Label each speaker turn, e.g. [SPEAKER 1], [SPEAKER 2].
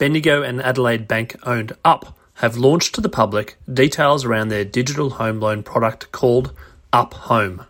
[SPEAKER 1] Bendigo and Adelaide Bank-owned Up have launched to the public details around their digital home loan product called Up Home.